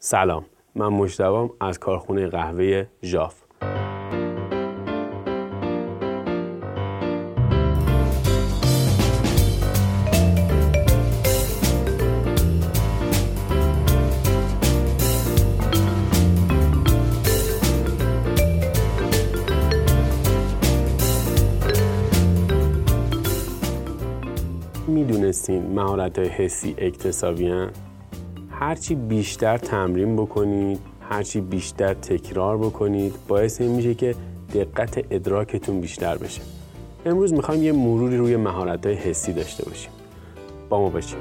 سلام من مشتبام از کارخونه قهوه ژاف. می‌دونستین مهارت های حسی اکتسابی هرچی بیشتر تمرین بکنید هرچی بیشتر تکرار بکنید باعث این میشه که دقت ادراکتون بیشتر بشه. امروز می‌خوایم یه مروری روی مهارت های حسی داشته باشیم. با ما باشیم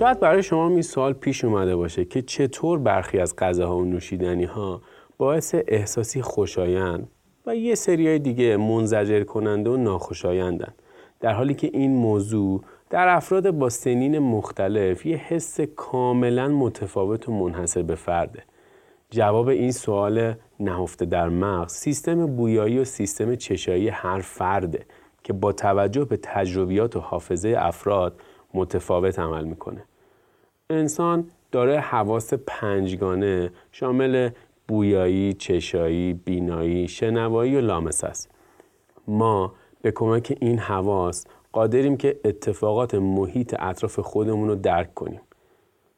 شاید برای شما این سوال پیش اومده باشه که چطور برخی از غذاها و نوشیدنی ها باعث احساسی خوشایند و یه سریای دیگه منزجر کننده و ناخوشایندن. در حالی که این موضوع در افراد با سنین مختلف یه حس کاملا متفاوت و منحصر به فرده. جواب این سوال نهفته در مغز سیستم بویایی و سیستم چشایی هر فرده که با توجه به تجربیات و حافظه افراد متفاوت عمل می‌کنه. انسان داره حواس پنجگانه شامل بویایی، چشایی، بینایی، شنوایی و لامس است. ما به کمک این حواس قادریم که اتفاقات محیط اطراف خودمون رو درک کنیم.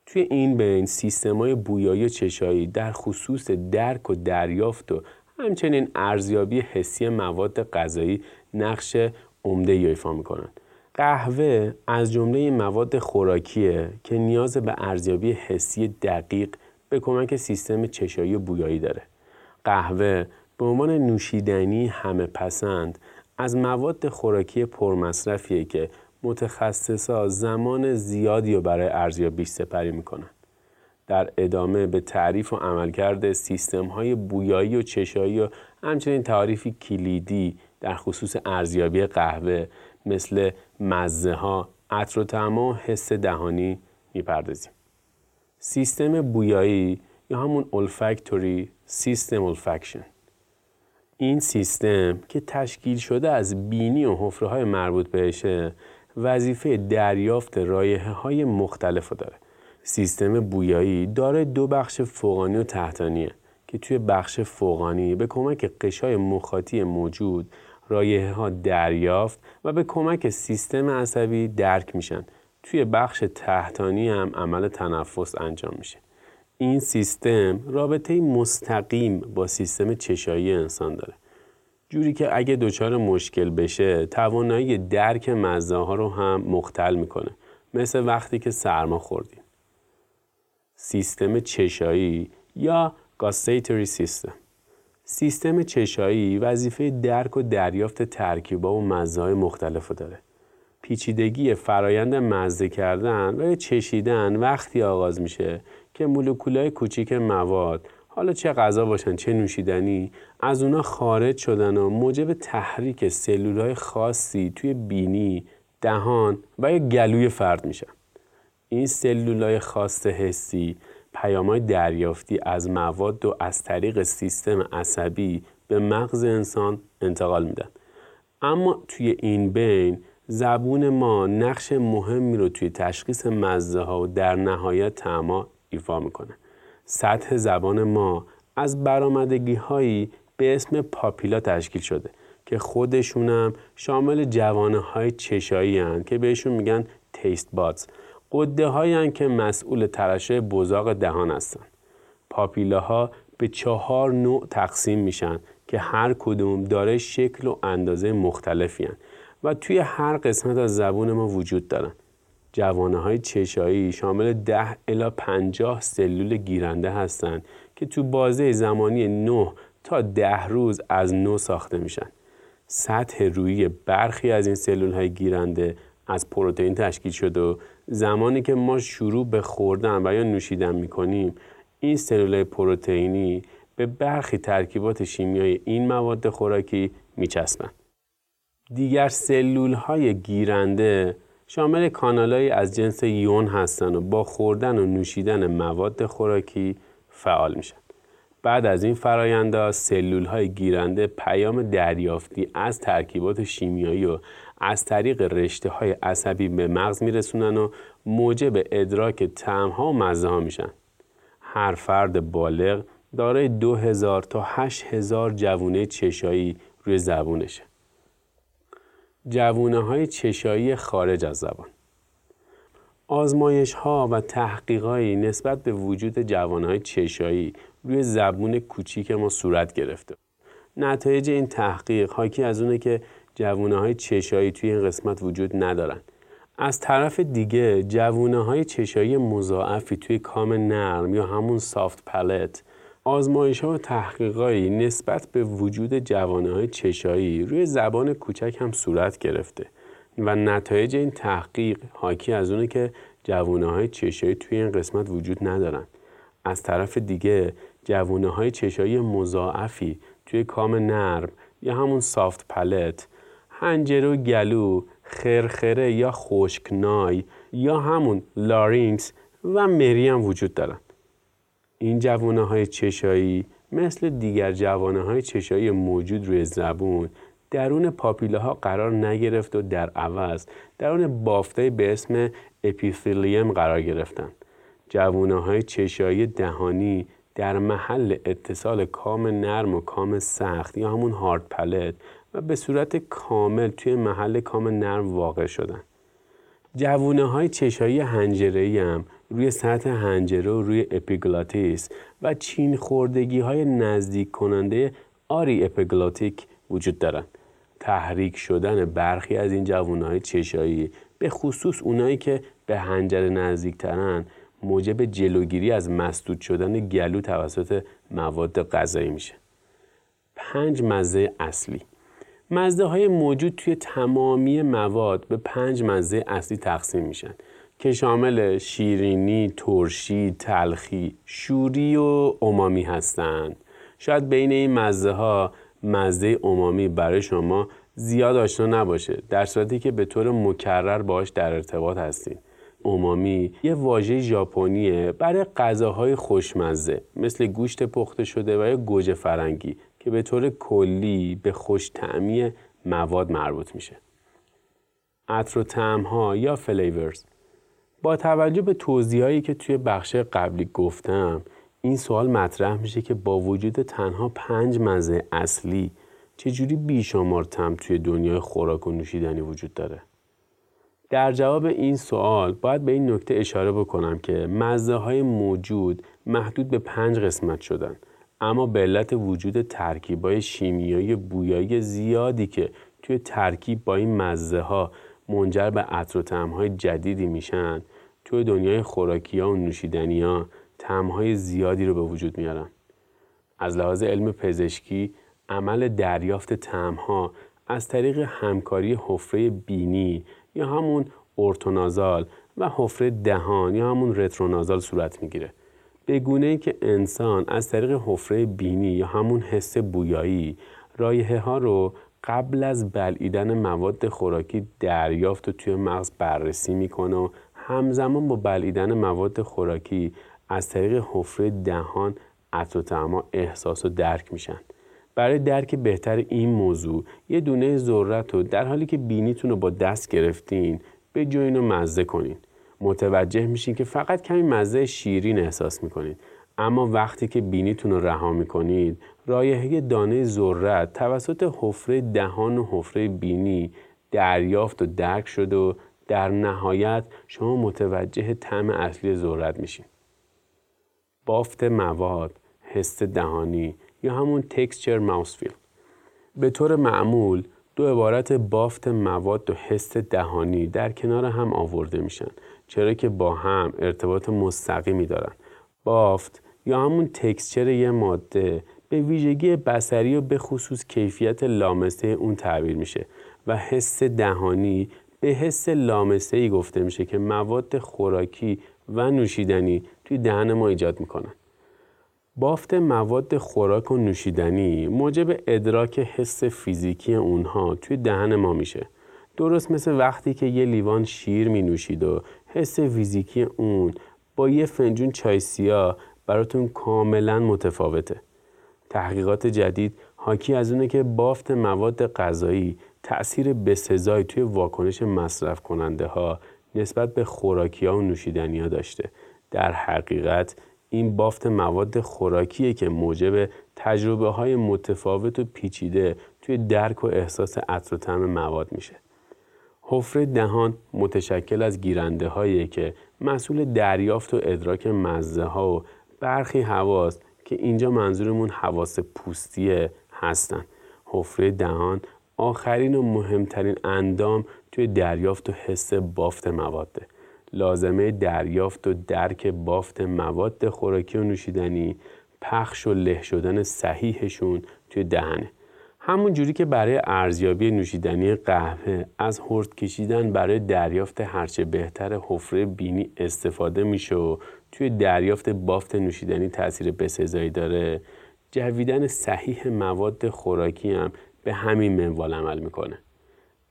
توی این بین های بویایی و چشایی در خصوص درک و دریافت و همچنین ارزیابی حسی مواد غذایی نقش عمده ایفا می‌کنند. قهوه از جمله مواد خوراکیه که نیاز به ارزیابی حسی دقیق به کمک سیستم چشایی و بویایی داره. قهوه به عنوان نوشیدنی همه پسند از مواد خوراکی پرمصرفیه که متخصصا زمان زیادی رو برای ارزیابیش سپری می‌کنن. در ادامه به تعریف و عملکرد سیستم های بویایی و چشایی و همچنین تعریفی کلیدی در خصوص ارزیابی قهوه مثل مزه ها، عطر و طعم و حس دهانی می‌پردازیم. سیستم بویایی یا همون olfactory سیستم olfaction این سیستم که تشکیل شده از بینی و حفره های مربوط بهشه وظیفه دریافت رایه های مختلف رو داره سیستم بویایی داره دو بخش فوقانی و تحتانیه که توی بخش فوقانی به کمک قشای مخاطی موجود رایه ها دریافت و به کمک سیستم عصبی درک میشن. توی بخش تحتانی هم عمل تنفس انجام میشه. این سیستم رابطه مستقیم با سیستم چشایی انسان داره. جوری که اگه دچار مشکل بشه توانایی درک مزه ها رو هم مختل می‌کنه. مثل وقتی که سرما خوردیم. سیستم چشایی یا گاستیتری سیستم. سیستم چشایی وظیفه درک و دریافت ترکیبا و مزه مختلف داره. پیچیدگی فرایند مزه کردن و چشیدن وقتی آغاز میشه که مولکولای کوچیک مواد حالا چه غذا باشن چه نوشیدنی از اونا خارج شدن و موجب تحریک سلولای خاصی توی بینی، دهان و یا گلوی فرد میشن. این سلولای خاص حسی پیامهای دریافتی از مواد و از طریق سیستم عصبی به مغز انسان انتقال میدن. اما توی این بین زبون ما نقش مهمی رو توی تشخیص مزه ها و در نهایت تعما ایفا می‌کنه. سطح زبان ما از برامدگی هایی به اسم پاپیلا تشکیل شده که خودشونم شامل جوانه های چشایی هن که بهشون میگن تیست بادز قده هایی که مسئول ترشح بزاق دهان هستند. پاپیلاها به چهار نوع تقسیم میشن که هر کدوم داره شکل و اندازه مختلفی هن و توی هر قسمت از زبون ما وجود دارن. جوانه های چشایی شامل 10 الا 50 سلول گیرنده هستند که تو بازه زمانی 9 تا 10 روز از نو ساخته میشن. سطح روی برخی از این سلول های گیرنده از پروتئین تشکیل شده و زمانی که ما شروع به خوردن و یا نوشیدن می‌کنیم این سلول پروتئینی به برخی ترکیبات شیمیایی این مواد خوراکی میچسبند. دیگر سلول های گیرنده شامل کانالایی از جنس یون هستن و با خوردن و نوشیدن مواد خوراکی فعال میشن. بعد از این فرایندها سلول های گیرنده پیام دریافتی از ترکیبات شیمیایی و از طریق رشته های عصبی به مغز میرسونن و موجب ادراک تعم ها و مزه ها میشن. هر فرد بالغ دارای 2000 تا 8000 جوونه چشایی روی زبونشه. جوونه های چشایی خارج از زبان آزمایش ها و تحقیقایی نسبت به وجود جوانه های چشایی روی زبون کوچیک ما صورت گرفته. نتایج این تحقیق حاکی از اونه که جوونه های چشایی توی این قسمت وجود ندارن. از طرف دیگه جوونه های چشایی مضاعفی توی کام نرم یا همون سافت پلت آزمایش ها و تحقیقایی نسبت به وجود جوانه های چشایی روی زبان کوچک هم صورت گرفته و نتایج این تحقیق حاکی از اونه که جوانه های چشایی توی این قسمت وجود ندارن. از طرف دیگه جوانه های چشایی مضاعفی توی کام نرم یا همون soft palate هنجره و گلو خرخره یا خشک‌نای یا همون larynx و مری هم وجود دارن این جوانه های چشایی مثل دیگر جوانه های چشایی موجود روی زبون درون پاپیله ها قرار نگرفتن و در عوض درون بافتی به اسم epithelium قرار گرفتن. جوانه های چشایی دهانی در محل اتصال کام نرم و کام سخت یا همون hard palate و به صورت کامل توی محل کام نرم واقع شدن. جوونه های چشایی هنجره هم روی سطح هنجره و روی epiglottis و چین خوردگی های نزدیک کننده aryepiglottic وجود دارند. تحریک شدن برخی از این جوونه های چشایی به خصوص اونایی که به هنجره نزدیکترن موجب جلوگیری از مسدود شدن گلو توسط مواد غذایی میشه. پنج مزه اصلی مزه های موجود توی تمامی مواد به پنج مزه اصلی تقسیم میشن که شامل شیرینی، ترشی، تلخی، شوری و امامی هستند. شاید بین این مزه ها مزه امامی برای شما زیاد آشنا نباشه در صورتی که به طور مکرر باش در ارتباط هستین. اومامی یه واژه ژاپنیه برای غذاهای خوشمزه مثل گوشت پخته شده و یا گوجه فرنگی که به طور کلی به خوش تعمی مواد مربوط میشه. عطر و ها یا فلیورز با توجه به توضیحایی که توی بخش قبلی گفتم این سوال مطرح میشه که با وجود تنها پنج مزه اصلی چجوری بیشمار تم توی دنیای خوراک و نوشیدنی وجود داره؟ در جواب این سوال باید به این نکته اشاره بکنم که مزه های موجود محدود به پنج قسمت شدن. اما به علت وجود ترکیب های شیمیایی بویایی زیادی که توی ترکیب با این مزه ها منجر به عطر و های جدیدی میشن توی دنیای خوراکی ها و نوشیدنی ها های زیادی رو به وجود میارن. از لحاظ علم پزشکی عمل دریافت ها از طریق همکاری حفره بینی یا همون ارتونازال و حفره دهان یا همون رترونازال صورت می‌گیره. به گونه ای که انسان از طریق حفره بینی یا همون حس بویایی رایه ها رو قبل از بلعیدن مواد خوراکی دریافت و توی مغز بررسی می‌کنه و همزمان با بلعیدن مواد خوراکی از طریق حفره دهان عطر و احساس و درک میشن. برای درک بهتر این موضوع یه دونه ذرت رو در حالی که بینیتون رو با دست گرفتین به جوین و مزه کنین. متوجه میشین که فقط کمی مزه شیرین احساس می‌کنید اما وقتی که بینیتون رو رها می‌کنید رایحه دانه ذرت توسط حفره دهان و حفره بینی دریافت و درک شده و در نهایت شما متوجه طعم اصلی ذرت میشین. بافت مواد حس دهانی یا همون تکسچر ماوسفیل به طور معمول دو عبارت بافت مواد و حس دهانی در کنار هم آورده میشن چرا که با هم ارتباط مستقیمی دارن. بافت یا همون تکسچر یه ماده به ویژگی بسری و به خصوص کیفیت لامسه اون تعبیر میشه و حس دهانی به حس لامسه ای گفته میشه که مواد خوراکی و نوشیدنی توی دهن ما ایجاد می‌کنن. بافت مواد خوراک و نوشیدنی موجب ادراک حس فیزیکی اونها توی دهن ما میشه درست مثل وقتی که یه لیوان شیر می نوشید و حس فیزیکی اون با یه فنجون چای سیاه براتون کاملا متفاوته. تحقیقات جدید حاکی از اونه که بافت مواد غذایی تأثیر بسزایی توی واکنش مصرف کننده ها نسبت به خوراکی ها و نوشیدنی ها داشته. در حقیقت این بافت مواد خوراکیه که موجب تجربه های متفاوت و پیچیده توی درک و احساس عطر و طعم مواد میشه. حفره دهان متشکل از گیرنده هایی که مسئول دریافت و ادراک مزه ها و برخی حواس که اینجا منظورمون حواس پوستیه هستن. حفره دهان آخرین و مهمترین اندام توی دریافت و حس بافت مواده. لازمه دریافت و درک بافت مواد خوراکی و نوشیدنی پخش و له شدن صحیحشون توی دهنه. همون جوری که برای ارزیابی نوشیدنی قهوه از هرد کشیدن برای دریافت هرچه بهتر حفره بینی استفاده میشه و توی دریافت بافت نوشیدنی تاثیر بسزایی داره جویدن صحیح مواد خوراکی هم به همین منوال عمل می‌کنه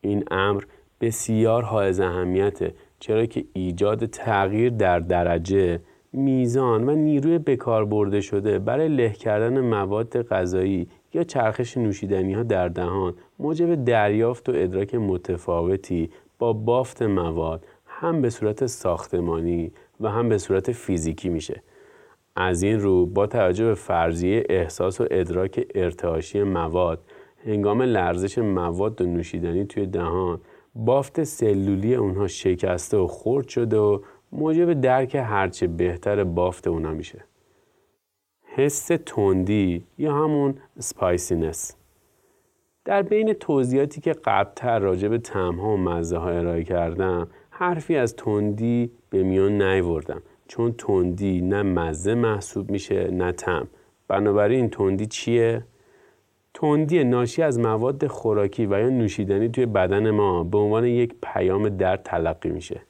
این امر بسیار حائز اهمیته چرا که ایجاد تغییر در درجه میزان و نیروی بکار برده شده برای له کردن مواد غذایی یا چرخش نوشیدنی ها در دهان موجب دریافت و ادراک متفاوتی با بافت مواد هم به صورت ساختمانی و هم به صورت فیزیکی میشه. از این رو با توجه به فرضیه احساس و ادراک ارتعاشی مواد هنگام لرزش مواد و نوشیدنی توی دهان بافت سلولی اونها شکسته و خرد شده و موجب درک هرچه بهتر بافت اونها میشه. حس تندی یا همون spiciness در بین توضیحاتی که قبلتر راجع به تمها و مزه ها ارائه کردم حرفی از تندی به میان نیوردم چون تندی نه مزه محسوب میشه نه تم بنابراین تندی چیه؟ تندی ناشی از مواد خوراکی و یا نوشیدنی توی بدن ما به عنوان یک پیام درد تلقی میشه.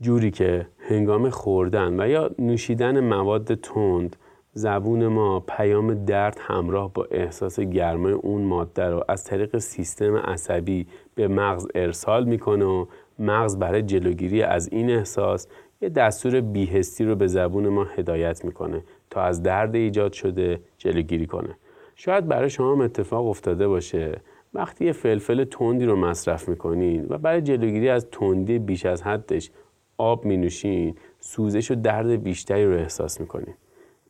جوری که هنگام خوردن و یا نوشیدن مواد تند زبون ما پیام درد همراه با احساس گرمای اون ماده رو از طریق سیستم عصبی به مغز ارسال می‌کنه و مغز برای جلوگیری از این احساس یه دستور بیهستی رو به زبون ما هدایت می‌کنه تا از درد ایجاد شده جلوگیری کنه. شاید برای شما هم اتفاق افتاده باشه. وقتی یه فلفل تندی رو مصرف می‌کنین و برای جلوگیری از تندی بیش از حدش آب می نوشین سوزش و درد بیشتری رو احساس می‌کنین.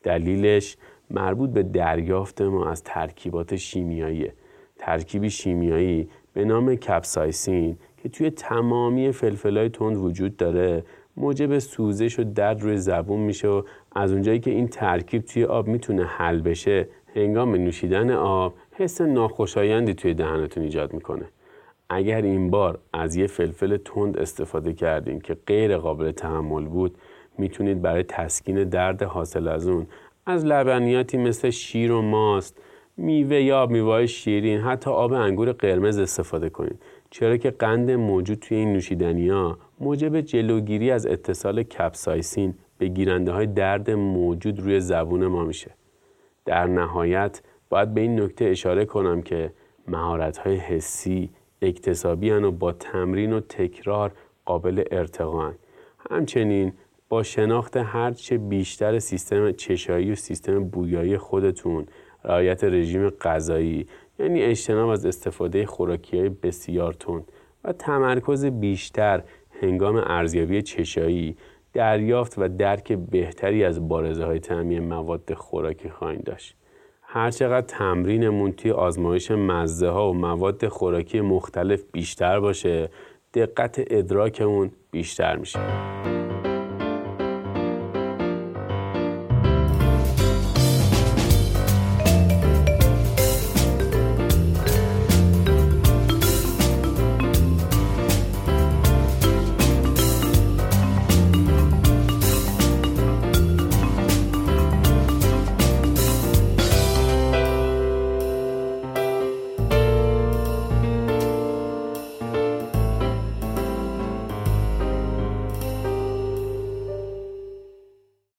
دلیلش مربوط به دریافت ما از ترکیبات شیمیایی. ترکیبی شیمیایی به نام کپسایسین که توی تمامی فلفلای تند وجود داره موجب سوزش و درد روی زبون میشه و از اونجایی که این ترکیب توی آب می‌تونه حل بشه هنگام نوشیدن آب حس ناخوشایندی توی دهنتون ایجاد می‌کنه. اگر این بار از یه فلفل تند استفاده کردین که غیر قابل تحمل بود می‌تونید برای تسکین درد حاصل از اون از لبنیاتی مثل شیر و ماست میوه یا میوه شیرین حتی آب انگور قرمز استفاده کنید. چرا که قند موجود توی این نوشیدنی ها موجب جلوگیری از اتصال کپسایسین به گیرنده های درد موجود روی زبون ما میشه. در نهایت باید به این نکته اشاره کنم که مهارت های حسی اکتسابی و با تمرین و تکرار قابل ارتقان همچنین با شناخت هرچه بیشتر سیستم چشایی و سیستم بویایی خودتون رعایت رژیم غذایی یعنی اجتناب از استفاده خوراکی های بسیار تند و تمرکز بیشتر هنگام ارزیابی چشایی دریافت و درک بهتری از بارزه های تعمی مواد خوراکی خواهید داشت. هرچقدر تمرینمون توی آزمایش مزه ها و مواد خوراکی مختلف بیشتر باشه دقت ادراکمون بیشتر میشه.